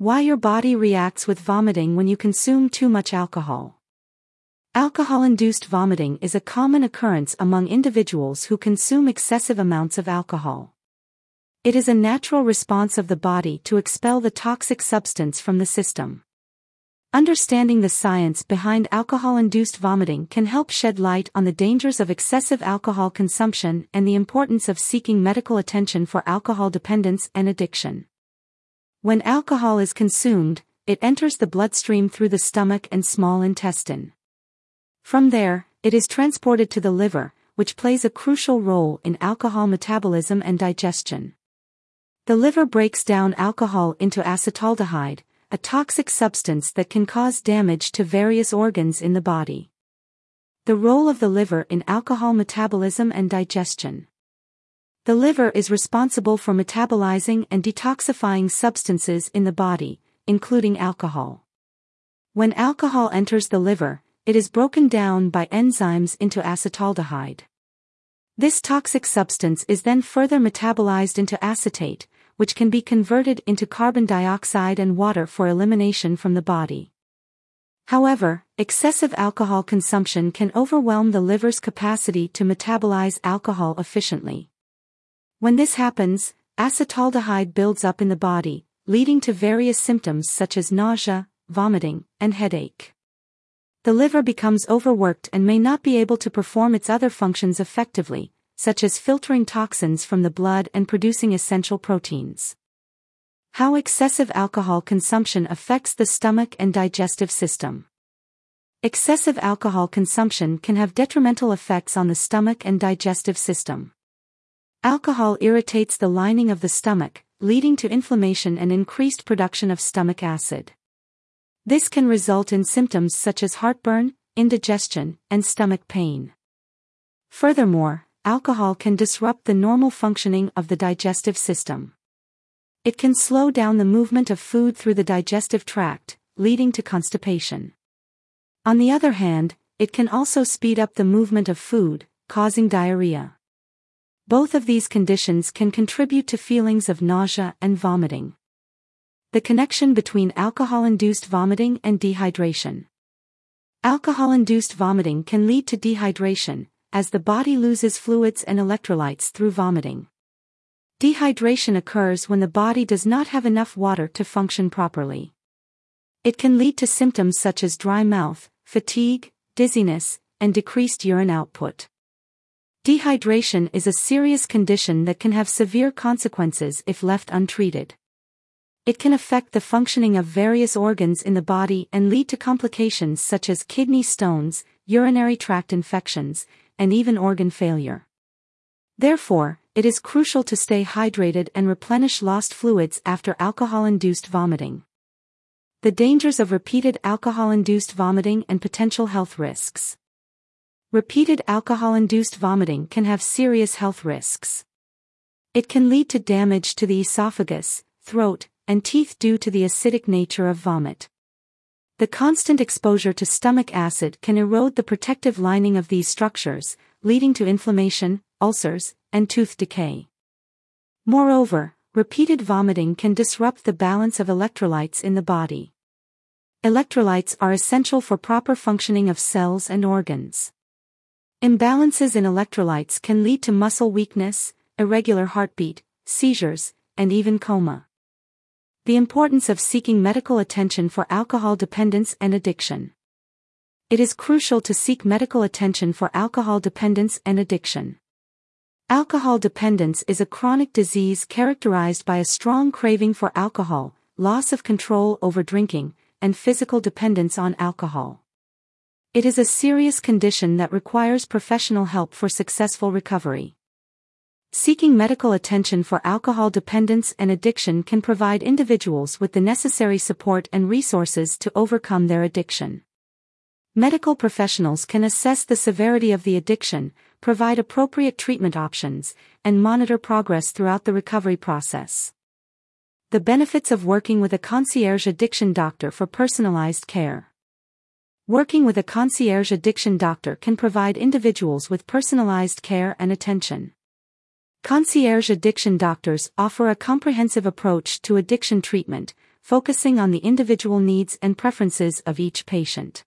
Why your body reacts with vomiting when you consume too much alcohol. Alcohol-induced vomiting is a common occurrence among individuals who consume excessive amounts of alcohol. It is a natural response of the body to expel the toxic substance from the system. Understanding the science behind alcohol-induced vomiting can help shed light on the dangers of excessive alcohol consumption and the importance of seeking medical attention for alcohol dependence and addiction. When alcohol is consumed, it enters the bloodstream through the stomach and small intestine. From there, it is transported to the liver, which plays a crucial role in alcohol metabolism and digestion. The liver breaks down alcohol into acetaldehyde, a toxic substance that can cause damage to various organs in the body. The role of the liver in alcohol metabolism and digestion. The liver is responsible for metabolizing and detoxifying substances in the body, including alcohol. When alcohol enters the liver, it is broken down by enzymes into acetaldehyde. This toxic substance is then further metabolized into acetate, which can be converted into carbon dioxide and water for elimination from the body. However, excessive alcohol consumption can overwhelm the liver's capacity to metabolize alcohol efficiently. When this happens, acetaldehyde builds up in the body, leading to various symptoms such as nausea, vomiting, and headache. The liver becomes overworked and may not be able to perform its other functions effectively, such as filtering toxins from the blood and producing essential proteins. How excessive alcohol consumption affects the stomach and digestive system. Excessive alcohol consumption can have detrimental effects on the stomach and digestive system. Alcohol irritates the lining of the stomach, leading to inflammation and increased production of stomach acid. This can result in symptoms such as heartburn, indigestion, and stomach pain. Furthermore, alcohol can disrupt the normal functioning of the digestive system. It can slow down the movement of food through the digestive tract, leading to constipation. On the other hand, it can also speed up the movement of food, causing diarrhea. Both of these conditions can contribute to feelings of nausea and vomiting. The connection between alcohol-induced vomiting and dehydration. Alcohol-induced vomiting can lead to dehydration, as the body loses fluids and electrolytes through vomiting. Dehydration occurs when the body does not have enough water to function properly. It can lead to symptoms such as dry mouth, fatigue, dizziness, and decreased urine output. Dehydration is a serious condition that can have severe consequences if left untreated. It can affect the functioning of various organs in the body and lead to complications such as kidney stones, urinary tract infections, and even organ failure. Therefore, it is crucial to stay hydrated and replenish lost fluids after alcohol-induced vomiting. The dangers of repeated alcohol-induced vomiting and potential health risks. Repeated alcohol-induced vomiting can have serious health risks. It can lead to damage to the esophagus, throat, and teeth due to the acidic nature of vomit. The constant exposure to stomach acid can erode the protective lining of these structures, leading to inflammation, ulcers, and tooth decay. Moreover, repeated vomiting can disrupt the balance of electrolytes in the body. Electrolytes are essential for proper functioning of cells and organs. Imbalances in electrolytes can lead to muscle weakness, irregular heartbeat, seizures, and even coma. The importance of seeking medical attention for alcohol dependence and addiction. It is crucial to seek medical attention for alcohol dependence and addiction. Alcohol dependence is a chronic disease characterized by a strong craving for alcohol, loss of control over drinking, and physical dependence on alcohol. It is a serious condition that requires professional help for successful recovery. Seeking medical attention for alcohol dependence and addiction can provide individuals with the necessary support and resources to overcome their addiction. Medical professionals can assess the severity of the addiction, provide appropriate treatment options, and monitor progress throughout the recovery process. The benefits of working with a concierge addiction doctor for personalized care. Working with a concierge addiction doctor can provide individuals with personalized care and attention. Concierge addiction doctors offer a comprehensive approach to addiction treatment, focusing on the individual needs and preferences of each patient.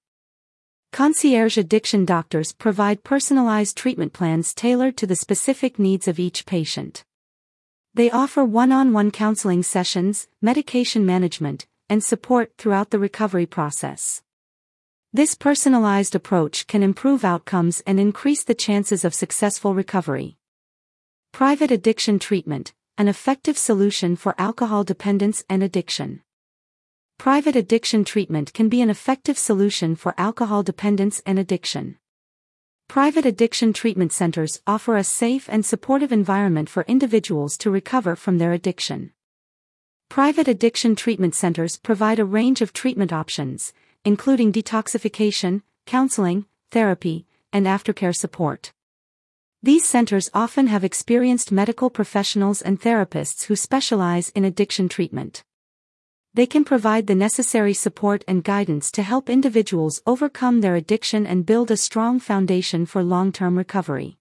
Concierge addiction doctors provide personalized treatment plans tailored to the specific needs of each patient. They offer one-on-one counseling sessions, medication management, and support throughout the recovery process. This personalized approach can improve outcomes and increase the chances of successful recovery. Private addiction treatment, an effective solution for alcohol dependence and addiction. Private addiction treatment can be an effective solution for alcohol dependence and addiction. Private addiction treatment centers offer a safe and supportive environment for individuals to recover from their addiction. Private addiction treatment centers provide a range of treatment options, including detoxification, counseling, therapy, and aftercare support. These centers often have experienced medical professionals and therapists who specialize in addiction treatment they can provide the necessary support and guidance to help individuals overcome their addiction and build a strong foundation for long-term recovery.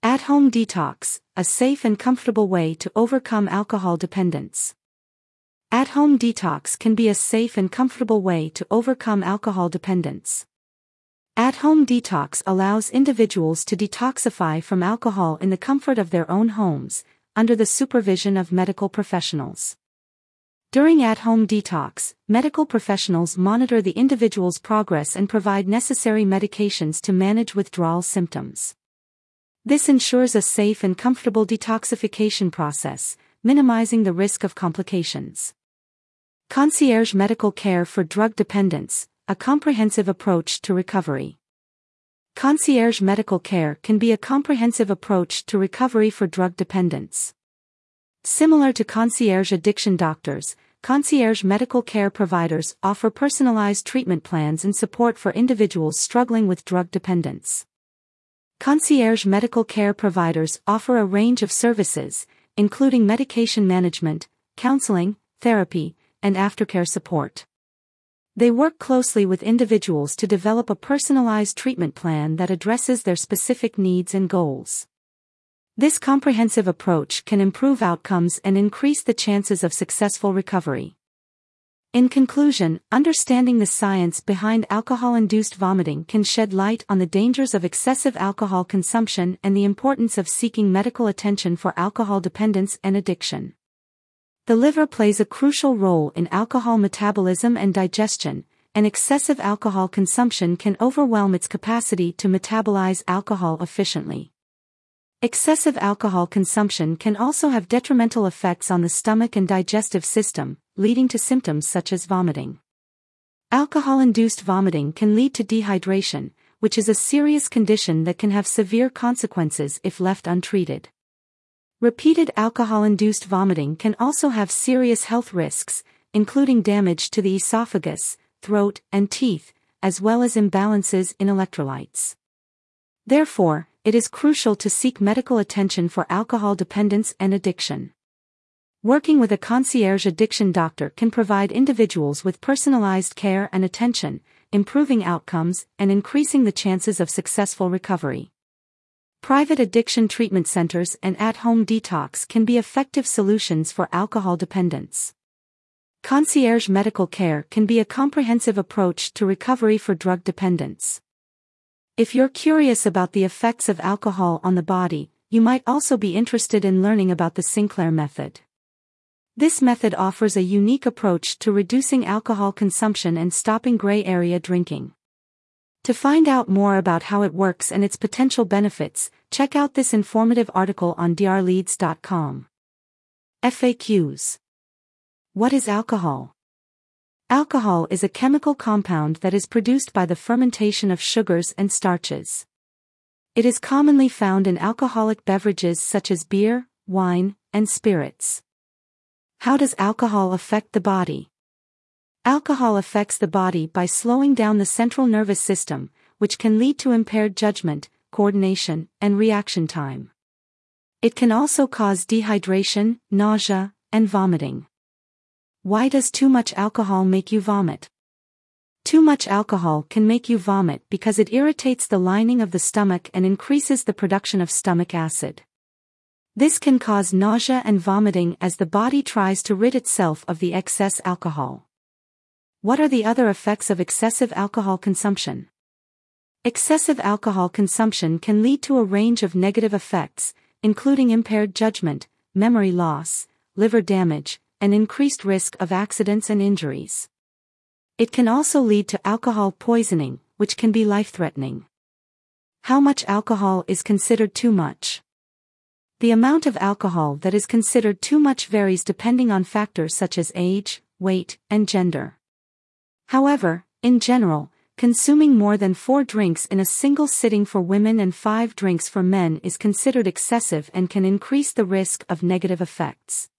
At-home detox, a safe and comfortable way to overcome alcohol dependence. At-home detox can be a safe and comfortable way to overcome alcohol dependence. At-home detox allows individuals to detoxify from alcohol in the comfort of their own homes, under the supervision of medical professionals. During at-home detox, medical professionals monitor the individual's progress and provide necessary medications to manage withdrawal symptoms. This ensures a safe and comfortable detoxification process, minimizing the risk of complications. Concierge medical care for drug dependence, a comprehensive approach to recovery. Concierge medical care can be a comprehensive approach to recovery for drug dependence. Similar to concierge addiction doctors, concierge medical care providers offer personalized treatment plans and support for individuals struggling with drug dependence. Concierge medical care providers offer a range of services, including medication management, counseling, therapy, and aftercare support. They work closely with individuals to develop a personalized treatment plan that addresses their specific needs and goals. This comprehensive approach can improve outcomes and increase the chances of successful recovery. In conclusion, understanding the science behind alcohol-induced vomiting can shed light on the dangers of excessive alcohol consumption and the importance of seeking medical attention for alcohol dependence and addiction. The liver plays a crucial role in alcohol metabolism and digestion, and excessive alcohol consumption can overwhelm its capacity to metabolize alcohol efficiently. Excessive alcohol consumption can also have detrimental effects on the stomach and digestive system, leading to symptoms such as vomiting. Alcohol-induced vomiting can lead to dehydration, which is a serious condition that can have severe consequences if left untreated. Repeated alcohol-induced vomiting can also have serious health risks, including damage to the esophagus, throat, and teeth, as well as imbalances in electrolytes. Therefore, it is crucial to seek medical attention for alcohol dependence and addiction. Working with a concierge addiction doctor can provide individuals with personalized care and attention, improving outcomes and increasing the chances of successful recovery. Private addiction treatment centers and at-home detox can be effective solutions for alcohol dependence. Concierge medical care can be a comprehensive approach to recovery for drug dependence. If you're curious about the effects of alcohol on the body, you might also be interested in learning about the Sinclair method. This method offers a unique approach to reducing alcohol consumption and stopping gray area drinking. To find out more about how it works and its potential benefits, check out this informative article on drleads.com. FAQs What is alcohol? Alcohol is a chemical compound that is produced by the fermentation of sugars and starches. It is commonly found in alcoholic beverages such as beer, wine, and spirits. How does alcohol affect the body? Alcohol affects the body by slowing down the central nervous system, which can lead to impaired judgment, coordination, and reaction time. It can also cause dehydration, nausea, and vomiting. Why does too much alcohol make you vomit? Too much alcohol can make you vomit because it irritates the lining of the stomach and increases the production of stomach acid. This can cause nausea and vomiting as the body tries to rid itself of the excess alcohol. What are the other effects of excessive alcohol consumption? Excessive alcohol consumption can lead to a range of negative effects, including impaired judgment, memory loss, liver damage, and increased risk of accidents and injuries. It can also lead to alcohol poisoning, which can be life-threatening. How much alcohol is considered too much? The amount of alcohol that is considered too much varies depending on factors such as age, weight, and gender. However, in general, consuming more than four drinks in a single sitting for women and five drinks for men is considered excessive and can increase the risk of negative effects.